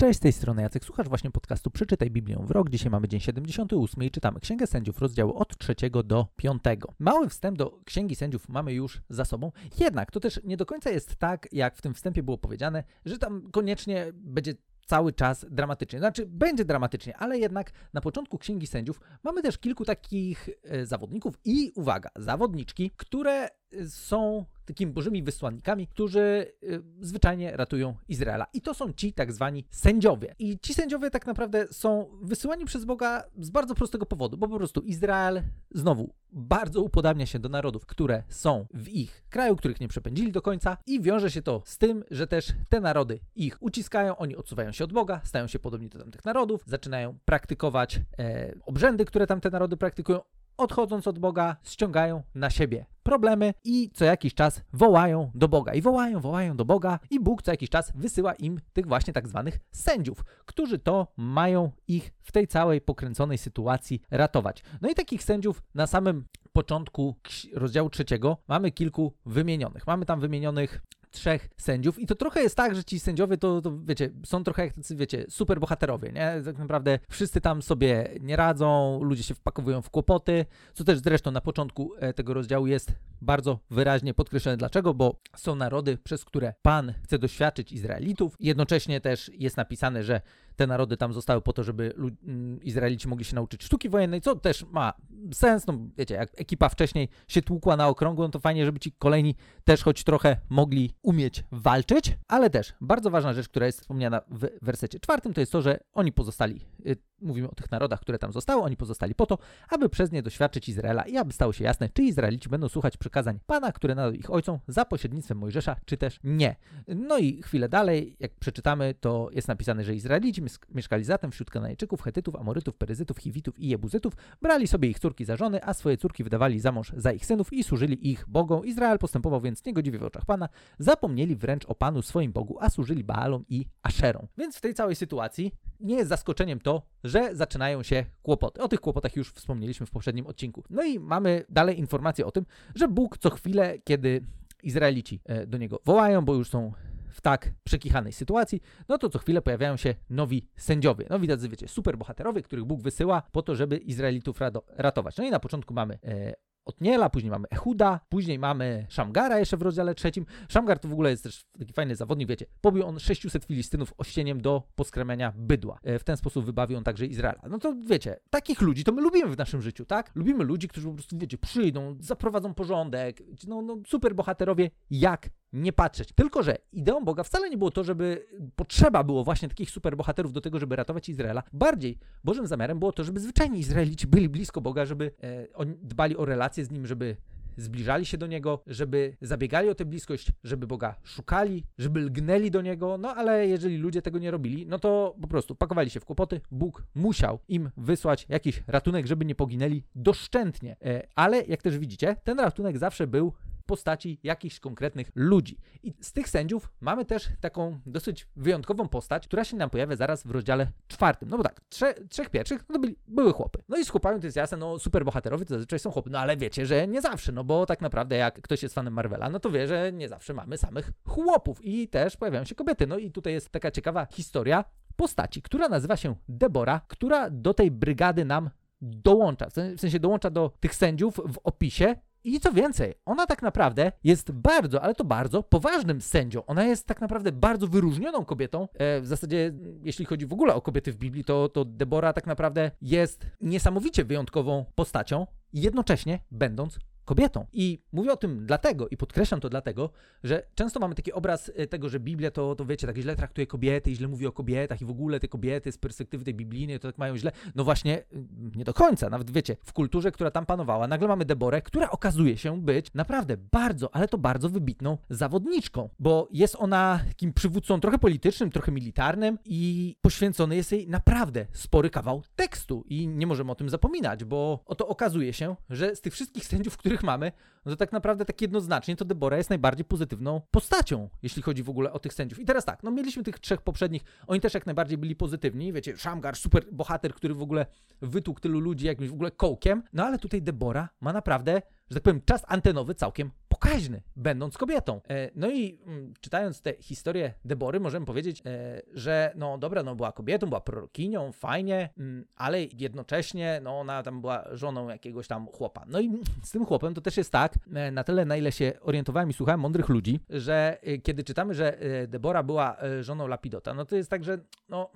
Cześć, z tej strony Jacek, słuchasz właśnie podcastu Przeczytaj Biblię w rok. Dzisiaj mamy dzień 78 i czytamy Księgę Sędziów, rozdziały od 3 do 5. Mały wstęp do Księgi Sędziów mamy już za sobą, jednak to też nie do końca jest tak, jak w tym wstępie było powiedziane, że tam koniecznie będzie cały czas dramatycznie. Znaczy, będzie dramatycznie, ale jednak na początku Księgi Sędziów mamy też kilku takich e, zawodników i uwaga, zawodniczki, które e, są takimi bożymi wysłannikami, którzy y, zwyczajnie ratują Izraela. I to są ci tak zwani sędziowie. I ci sędziowie tak naprawdę są wysyłani przez Boga z bardzo prostego powodu, bo po prostu Izrael znowu bardzo upodabnia się do narodów, które są w ich kraju, których nie przepędzili do końca i wiąże się to z tym, że też te narody ich uciskają, oni odsuwają się od Boga, stają się podobni do tamtych narodów, zaczynają praktykować e, obrzędy, które tamte narody praktykują, odchodząc od Boga, ściągają na siebie problemy i co jakiś czas wołają do Boga. I wołają, wołają do Boga i Bóg co jakiś czas wysyła im tych właśnie tak zwanych sędziów, którzy to mają ich w tej całej pokręconej sytuacji ratować. No i takich sędziów na samym początku rozdziału trzeciego mamy kilku wymienionych. Mamy tam wymienionych trzech sędziów i to trochę jest tak, że ci sędziowie to, to wiecie, są trochę jak tacy, wiecie, super bohaterowie, nie? Tak naprawdę wszyscy tam sobie nie radzą, ludzie się wpakowują w kłopoty, co też zresztą na początku e, tego rozdziału jest bardzo wyraźnie podkreślone. Dlaczego? Bo są narody, przez które Pan chce doświadczyć Izraelitów. Jednocześnie też jest napisane, że te narody tam zostały po to, żeby mm, Izraelici mogli się nauczyć sztuki wojennej, co też ma sens. No wiecie, jak ekipa wcześniej się tłukła na okrągło, no to fajnie, żeby ci kolejni też choć trochę mogli umieć walczyć, ale też bardzo ważna rzecz, która jest wspomniana w wersecie czwartym, to jest to, że oni pozostali, y, mówimy o tych narodach, które tam zostały, oni pozostali po to, aby przez nie doświadczyć Izraela i aby stało się jasne, czy Izraelici będą słuchać przykazań Pana, które nadał ich ojcom za pośrednictwem Mojżesza, czy też nie. No i chwilę dalej, jak przeczytamy, to jest napisane, że Izraelici mieszkali zatem wśród Kanajczyków, Hetytów, Amorytów, Peryzytów, Hiwitów i Jebuzytów, brali sobie ich córki za żony, a swoje córki wydawali za mąż za ich synów i służyli ich Bogom. Izrael postępował więc niegodziwie w oczach Pana, zapomnieli wręcz o Panu swoim Bogu, a służyli Baalom i Aszerom. Więc w tej całej sytuacji nie jest zaskoczeniem to, że zaczynają się kłopoty. O tych kłopotach już wspomnieliśmy w poprzednim odcinku. No i mamy dalej informacje o tym, że Bóg co chwilę, kiedy Izraelici e, do niego wołają, bo już są w tak przekichanej sytuacji, no to co chwilę pojawiają się nowi sędziowie. Nowi tacy, wiecie, super bohaterowie, których Bóg wysyła po to, żeby Izraelitów ratować. No i na początku mamy e, Otniela, później mamy Echuda, później mamy Szamgara jeszcze w rozdziale trzecim. Szamgar to w ogóle jest też taki fajny zawodnik, wiecie. Pobił on 600 Filistynów ościeniem do poskramiania bydła. E, w ten sposób wybawił on także Izraela. No to wiecie, takich ludzi to my lubimy w naszym życiu, tak? Lubimy ludzi, którzy po prostu, wiecie, przyjdą, zaprowadzą porządek, no, no super bohaterowie, jak nie patrzeć. Tylko, że ideą Boga wcale nie było to, żeby potrzeba było właśnie takich superbohaterów do tego, żeby ratować Izraela. Bardziej Bożym zamiarem było to, żeby zwyczajnie Izraelici byli blisko Boga, żeby e, oni dbali o relacje z Nim, żeby zbliżali się do Niego, żeby zabiegali o tę bliskość, żeby Boga szukali, żeby lgnęli do Niego, no ale jeżeli ludzie tego nie robili, no to po prostu pakowali się w kłopoty, Bóg musiał im wysłać jakiś ratunek, żeby nie poginęli doszczętnie. E, ale jak też widzicie, ten ratunek zawsze był postaci jakichś konkretnych ludzi. I z tych sędziów mamy też taką dosyć wyjątkową postać, która się nam pojawia zaraz w rozdziale czwartym. No bo tak, trze, trzech pierwszych no to byli, były chłopy. No i z chłopami to jest jasne, no super bohaterowie to zazwyczaj są chłopy, no ale wiecie, że nie zawsze, no bo tak naprawdę jak ktoś jest fanem Marvela, no to wie, że nie zawsze mamy samych chłopów i też pojawiają się kobiety. No i tutaj jest taka ciekawa historia postaci, która nazywa się Debora, która do tej brygady nam dołącza, w sensie dołącza do tych sędziów w opisie i co więcej, ona tak naprawdę jest bardzo, ale to bardzo poważnym sędzią. Ona jest tak naprawdę bardzo wyróżnioną kobietą. E, w zasadzie, jeśli chodzi w ogóle o kobiety w Biblii, to, to Debora tak naprawdę jest niesamowicie wyjątkową postacią, jednocześnie będąc kobietą. I mówię o tym dlatego i podkreślam to dlatego, że często mamy taki obraz e, tego, że Biblia to, to wiecie, tak źle traktuje kobiety i źle mówi o kobietach i w ogóle te kobiety z perspektywy tej biblijnej to tak mają źle. No właśnie, mm, nie do końca. Nawet wiecie, w kulturze, która tam panowała, nagle mamy Deborę, która okazuje się być naprawdę bardzo, ale to bardzo wybitną zawodniczką, bo jest ona takim przywódcą trochę politycznym, trochę militarnym i poświęcony jest jej naprawdę spory kawał tekstu i nie możemy o tym zapominać, bo oto okazuje się, że z tych wszystkich sędziów, których których mamy, no to tak naprawdę tak jednoznacznie to Debora jest najbardziej pozytywną postacią, jeśli chodzi w ogóle o tych sędziów. I teraz tak, no mieliśmy tych trzech poprzednich, oni też jak najbardziej byli pozytywni, wiecie, Shamgar, super bohater, który w ogóle wytłukł tylu ludzi jakimś w ogóle kołkiem, no ale tutaj Debora ma naprawdę, że tak powiem, czas antenowy całkiem pokaźny, będąc kobietą. E, no i mm, czytając tę historię Debory, możemy powiedzieć, e, że no dobra, no była kobietą, była prorokinią, fajnie, mm, ale jednocześnie no ona tam była żoną jakiegoś tam chłopa. No i z tym chłopem to też jest tak, e, na tyle na ile się orientowałem i słuchałem mądrych ludzi, że kiedy czytamy, że Debora była żoną Lapidota, no to jest tak, że no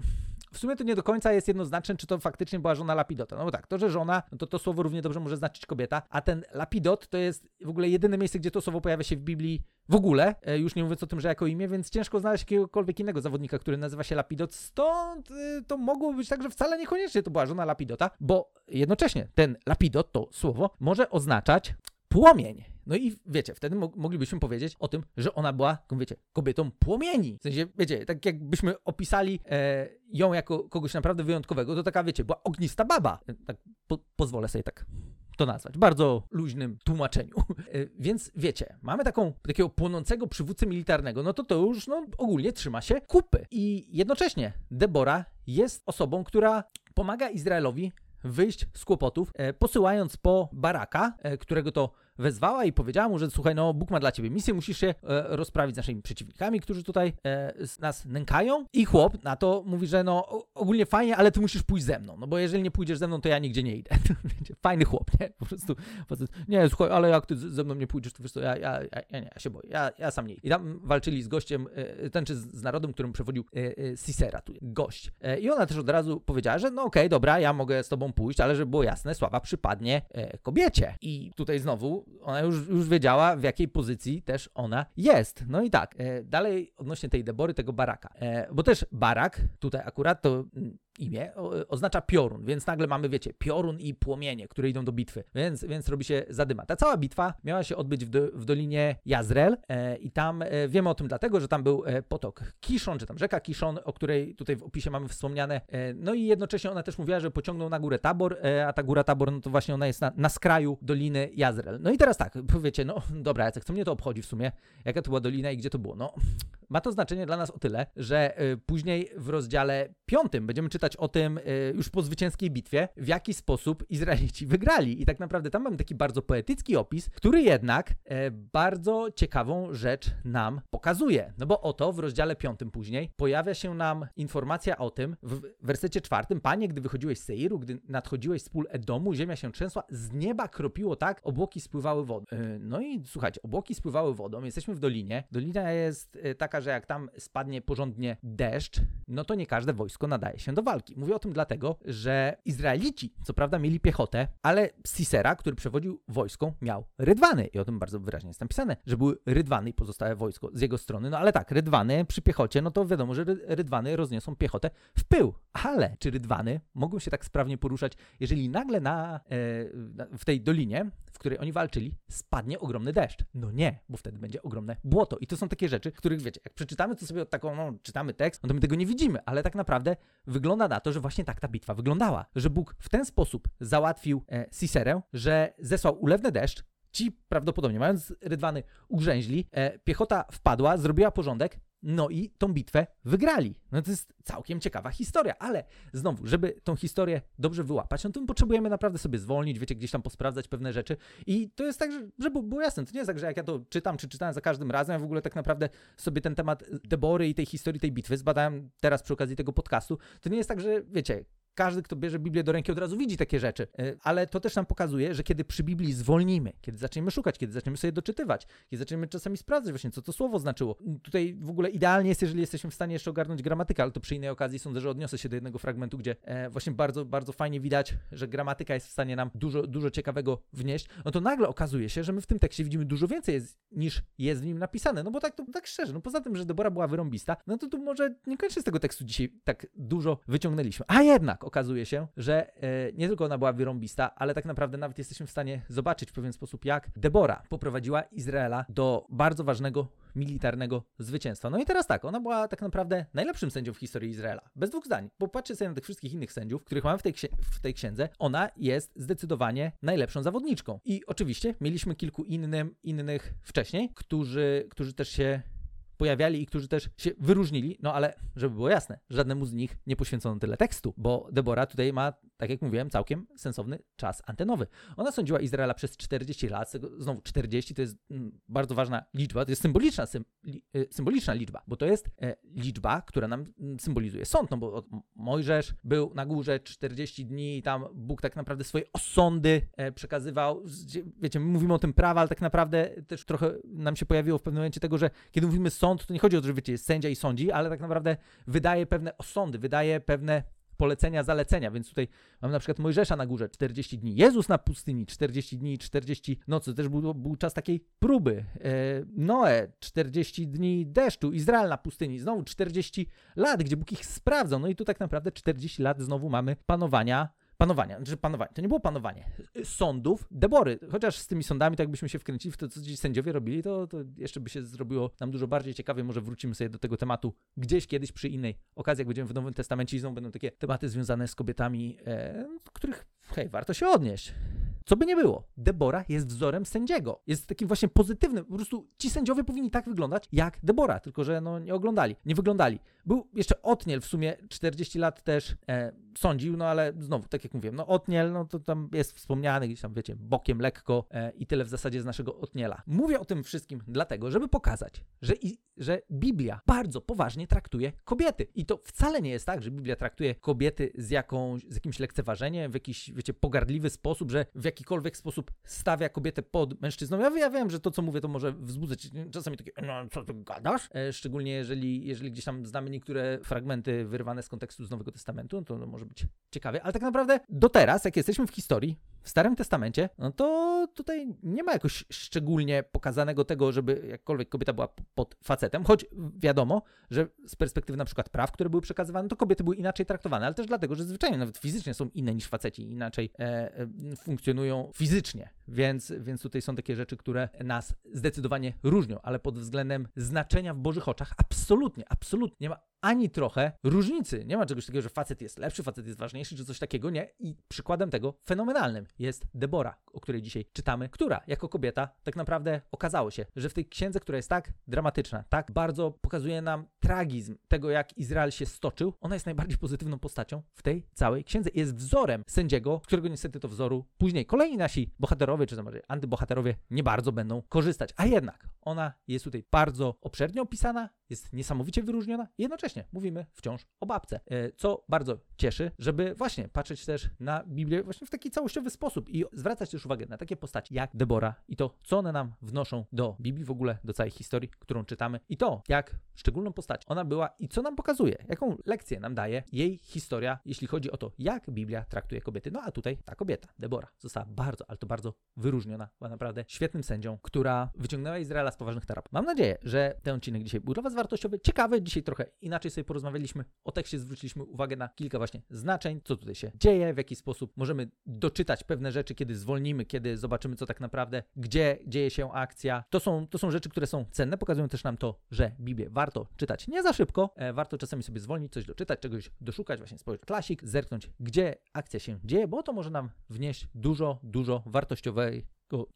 w sumie to nie do końca jest jednoznaczne, czy to faktycznie była żona Lapidota. No bo tak, to, że żona, no to to słowo równie dobrze może znaczyć kobieta, a ten Lapidot to jest w ogóle jedyne miejsce, gdzie to słowo pojawia się w Biblii w ogóle, e, już nie mówiąc o tym, że jako imię, więc ciężko znaleźć jakiegokolwiek innego zawodnika, który nazywa się Lapidot. Stąd y, to mogło być tak, że wcale niekoniecznie to była żona Lapidota, bo jednocześnie ten Lapidot, to słowo, może oznaczać płomień. No i wiecie, wtedy mo moglibyśmy powiedzieć o tym, że ona była, wiecie, kobietą płomieni. W sensie, wiecie, tak jakbyśmy opisali e, ją jako kogoś naprawdę wyjątkowego, to taka, wiecie, była ognista baba. E, tak po pozwolę sobie tak to nazwać. Bardzo luźnym tłumaczeniu. E, więc wiecie, mamy taką, takiego płonącego przywódcę militarnego, no to to już no, ogólnie trzyma się kupy. I jednocześnie Debora jest osobą, która pomaga Izraelowi wyjść z kłopotów, e, posyłając po Baraka, e, którego to wezwała i powiedziała mu, że słuchaj, no Bóg ma dla ciebie misję, musisz się e, rozprawić z naszymi przeciwnikami, którzy tutaj e, nas nękają. I chłop na to mówi, że no ogólnie fajnie, ale ty musisz pójść ze mną, no bo jeżeli nie pójdziesz ze mną, to ja nigdzie nie idę. Fajny chłop, nie? Po prostu, nie, słuchaj, ale jak ty ze mną nie pójdziesz, to wiesz co, ja, ja, ja, ja nie, ja się boję, ja, ja sam nie idę. I tam walczyli z gościem, e, ten czy z narodem, którym przewodził e, e, Sisera, tu gość. E, I ona też od razu powiedziała, że no okej, okay, dobra, ja mogę z tobą pójść, ale żeby było jasne, sława przypadnie kobiecie. I tutaj znowu ona już, już wiedziała, w jakiej pozycji też ona jest. No i tak, e, dalej odnośnie tej Debory, tego baraka. E, bo też barak, tutaj akurat to mm, imię oznacza piorun, więc nagle mamy, wiecie, piorun i płomienie, które idą do bitwy, więc, więc robi się zadyma. Ta cała bitwa miała się odbyć w, do, w Dolinie Jazrel e, i tam e, wiemy o tym dlatego, że tam był e, potok Kiszon, czy tam rzeka Kiszon, o której tutaj w opisie mamy wspomniane. E, no i jednocześnie ona też mówiła, że pociągnął na górę Tabor, e, a ta góra Tabor, no to właśnie ona jest na, na skraju Doliny Jazrel. No i teraz tak, powiecie, no dobra, Jacek, co mnie to obchodzi w sumie, jaka to była dolina i gdzie to było? No, ma to znaczenie dla nas o tyle, że e, później w rozdziale piątym będziemy czytać o tym y, już po zwycięskiej bitwie, w jaki sposób Izraelici wygrali. I tak naprawdę tam mamy taki bardzo poetycki opis, który jednak e, bardzo ciekawą rzecz nam pokazuje. No bo oto w rozdziale piątym później pojawia się nam informacja o tym w wersecie czwartym. Panie, gdy wychodziłeś z Seiru, gdy nadchodziłeś z pól Edomu, ziemia się trzęsła, z nieba kropiło tak, obłoki spływały wodą. E, no i słuchajcie, obłoki spływały wodą, jesteśmy w dolinie. Dolina jest e, taka, że jak tam spadnie porządnie deszcz, no to nie każde wojsko nadaje się do walki. Mówię o tym dlatego, że Izraelici, co prawda, mieli piechotę, ale Sisera, który przewodził wojską, miał rydwany. I o tym bardzo wyraźnie jest napisane, że były rydwany i pozostałe wojsko z jego strony. No ale tak, rydwany przy piechocie, no to wiadomo, że rydwany rozniosą piechotę w pył. Ale czy rydwany mogą się tak sprawnie poruszać, jeżeli nagle na, e, w tej dolinie, której oni walczyli, spadnie ogromny deszcz? No nie, bo wtedy będzie ogromne błoto. I to są takie rzeczy, których wiecie, jak przeczytamy to sobie taką, no, czytamy tekst, no to my tego nie widzimy, ale tak naprawdę wygląda na to, że właśnie tak ta bitwa wyglądała. Że Bóg w ten sposób załatwił e, Siserę, że zesłał ulewny deszcz, Ci prawdopodobnie, mając rydwany, ugrzęźli, e, piechota wpadła, zrobiła porządek, no i tą bitwę wygrali. No to jest całkiem ciekawa historia, ale znowu, żeby tą historię dobrze wyłapać, no to potrzebujemy naprawdę sobie zwolnić, wiecie, gdzieś tam posprawdzać pewne rzeczy i to jest tak, żeby było jasne, to nie jest tak, że jak ja to czytam, czy czytałem za każdym razem, ja w ogóle tak naprawdę sobie ten temat Debory i tej historii tej bitwy zbadałem teraz przy okazji tego podcastu, to nie jest tak, że wiecie, każdy, kto bierze Biblię do ręki, od razu widzi takie rzeczy. E, ale to też nam pokazuje, że kiedy przy Biblii zwolnimy, kiedy zaczniemy szukać, kiedy zaczniemy sobie doczytywać, kiedy zaczniemy czasami sprawdzać właśnie, co to słowo znaczyło. Tutaj w ogóle idealnie jest, jeżeli jesteśmy w stanie jeszcze ogarnąć gramatykę, ale to przy innej okazji sądzę, że odniosę się do jednego fragmentu, gdzie e, właśnie bardzo, bardzo fajnie widać, że gramatyka jest w stanie nam dużo, dużo ciekawego wnieść. No to nagle okazuje się, że my w tym tekście widzimy dużo więcej jest, niż jest w nim napisane. No bo tak, to, tak szczerze, no poza tym, że Debora była wyrąbista, no to tu może niekoniecznie z tego tekstu dzisiaj tak dużo wyciągnęliśmy. A jednak okazuje się, że e, nie tylko ona była wyrąbista, ale tak naprawdę nawet jesteśmy w stanie zobaczyć w pewien sposób, jak Debora poprowadziła Izraela do bardzo ważnego militarnego zwycięstwa. No i teraz tak, ona była tak naprawdę najlepszym sędzią w historii Izraela. Bez dwóch zdań. Bo patrzcie sobie na tych wszystkich innych sędziów, których mamy w tej, w tej księdze, ona jest zdecydowanie najlepszą zawodniczką. I oczywiście mieliśmy kilku innym, innych wcześniej, którzy, którzy też się pojawiali i którzy też się wyróżnili, no ale żeby było jasne, żadnemu z nich nie poświęcono tyle tekstu, bo Debora tutaj ma tak jak mówiłem, całkiem sensowny czas antenowy. Ona sądziła Izraela przez 40 lat, znowu 40 to jest mm, bardzo ważna liczba, to jest symboliczna, sym, li, y, symboliczna liczba, bo to jest e, liczba, która nam mm, symbolizuje sąd, no bo Mojżesz był na górze 40 dni i tam Bóg tak naprawdę swoje osądy e, przekazywał, wiecie, my mówimy o tym prawa, ale tak naprawdę też trochę nam się pojawiło w pewnym momencie tego, że kiedy mówimy sąd, to nie chodzi o to, że wiecie, jest sędzia i sądzi, ale tak naprawdę wydaje pewne osądy, wydaje pewne polecenia, zalecenia, więc tutaj mam na przykład Mojżesza na górze 40 dni, Jezus na pustyni 40 dni, 40 nocy, też był, był czas takiej próby. E, Noe 40 dni deszczu, Izrael na pustyni, znowu 40 lat, gdzie Bóg ich sprawdzał. No i tu tak naprawdę 40 lat znowu mamy panowania panowania, znaczy panowanie, to nie było panowanie, sądów, Debory, chociaż z tymi sądami, tak byśmy się wkręcili w to, co ci sędziowie robili, to, to jeszcze by się zrobiło nam dużo bardziej ciekawie, może wrócimy sobie do tego tematu gdzieś kiedyś przy innej okazji, jak będziemy w Nowym Testamencie i znowu będą takie tematy związane z kobietami, e, których, hej, warto się odnieść. Co by nie było, Debora jest wzorem sędziego. Jest takim właśnie pozytywnym. Po prostu ci sędziowie powinni tak wyglądać jak Debora, tylko że no nie oglądali, nie wyglądali. Był jeszcze Otniel w sumie 40 lat też e, sądził, no ale znowu, tak jak mówiłem, no Otniel, no to tam jest wspomniany gdzieś tam, wiecie, bokiem lekko e, i tyle w zasadzie z naszego Otniela. Mówię o tym wszystkim dlatego, żeby pokazać, że, i, że Biblia bardzo poważnie traktuje kobiety. I to wcale nie jest tak, że Biblia traktuje kobiety z, jakąś, z jakimś lekceważeniem, w jakiś, wiecie, pogardliwy sposób, że w jakikolwiek sposób stawia kobietę pod mężczyzną. Ja, ja wiem, że to, co mówię, to może wzbudzać czasami takie, no co ty gadasz? E, szczególnie jeżeli, jeżeli gdzieś tam znamy niektóre fragmenty wyrywane z kontekstu z Nowego Testamentu, no to może być ciekawie, ale tak naprawdę do teraz, jak jesteśmy w historii, w Starym Testamencie, no to tutaj nie ma jakoś szczególnie pokazanego tego, żeby jakkolwiek kobieta była pod facetem, choć wiadomo, że z perspektywy na przykład praw, które były przekazywane, to kobiety były inaczej traktowane, ale też dlatego, że zwyczajnie nawet fizycznie są inne niż faceci, inaczej e, e, funkcjonują fizycznie, więc, więc tutaj są takie rzeczy, które nas zdecydowanie różnią, ale pod względem znaczenia w Bożych oczach absolutnie, absolutnie nie ma ani trochę różnicy. Nie ma czegoś takiego, że facet jest lepszy, facet jest ważniejszy, czy coś takiego, nie. I przykładem tego fenomenalnym jest Debora, o której dzisiaj czytamy, która jako kobieta tak naprawdę okazało się, że w tej księdze, która jest tak dramatyczna, tak bardzo pokazuje nam tragizm tego, jak Izrael się stoczył, ona jest najbardziej pozytywną postacią w tej całej księdze. Jest wzorem sędziego, z którego niestety to wzoru później kolejni nasi bohaterowie, czy może antybohaterowie nie bardzo będą korzystać. A jednak ona jest tutaj bardzo obszernie opisana, jest niesamowicie wyróżniona jednocześnie mówimy wciąż o babce, e, co bardzo cieszy, żeby właśnie patrzeć też na Biblię właśnie w taki całościowy sposób i zwracać też uwagę na takie postaci jak Debora i to, co one nam wnoszą do Biblii w ogóle, do całej historii, którą czytamy i to, jak szczególną postać ona była i co nam pokazuje, jaką lekcję nam daje jej historia, jeśli chodzi o to, jak Biblia traktuje kobiety. No a tutaj ta kobieta, Debora, została bardzo, ale to bardzo wyróżniona, była naprawdę świetnym sędzią, która wyciągnęła Izraela z poważnych tarap. Mam nadzieję, że ten odcinek dzisiaj był dla Was wartościowy, ciekawy. Dzisiaj trochę inaczej sobie porozmawialiśmy. O tekście, zwróciliśmy uwagę na kilka właśnie znaczeń, co tutaj się dzieje, w jaki sposób możemy doczytać pewne rzeczy, kiedy zwolnimy, kiedy zobaczymy, co tak naprawdę, gdzie dzieje się akcja. To są, to są rzeczy, które są cenne, pokazują też nam to, że Biblię warto czytać nie za szybko, e, warto czasami sobie zwolnić, coś doczytać, czegoś doszukać, właśnie spojrzeć klasik, zerknąć, gdzie akcja się dzieje, bo to może nam wnieść dużo, dużo wartościowej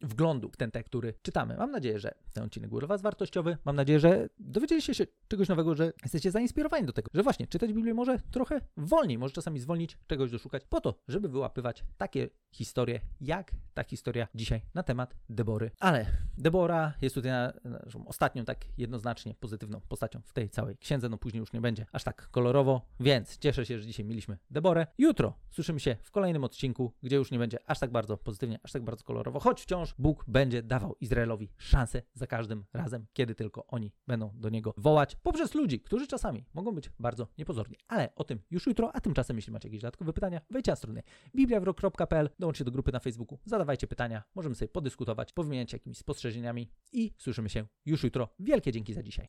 wglądu w ten tekst, który czytamy. Mam nadzieję, że ten odcinek był dla Was wartościowy. Mam nadzieję, że dowiedzieliście się czegoś nowego, że jesteście zainspirowani do tego, że właśnie czytać Biblię może trochę wolniej, może czasami zwolnić, czegoś doszukać, po to, żeby wyłapywać takie historie, jak ta historia dzisiaj na temat Debory. Ale Debora jest tutaj na, na, ostatnią tak jednoznacznie pozytywną postacią w tej całej księdze. No później już nie będzie aż tak kolorowo, więc cieszę się, że dzisiaj mieliśmy Deborę. Jutro słyszymy się w kolejnym odcinku, gdzie już nie będzie aż tak bardzo pozytywnie, aż tak bardzo kolorowo, choć wciąż Bóg będzie dawał Izraelowi szansę za każdym razem, kiedy tylko oni będą do niego wołać poprzez ludzi, którzy czasami mogą być bardzo niepozorni. Ale o tym już jutro, a tymczasem, jeśli macie jakieś dodatkowe pytania, wejdźcie na stronę bibliawrok.pl, dołączcie do grupy na Facebooku, zadawajcie pytania, możemy sobie podyskutować, powymieniać jakimiś spostrzeżeniami i słyszymy się już jutro. Wielkie dzięki za dzisiaj.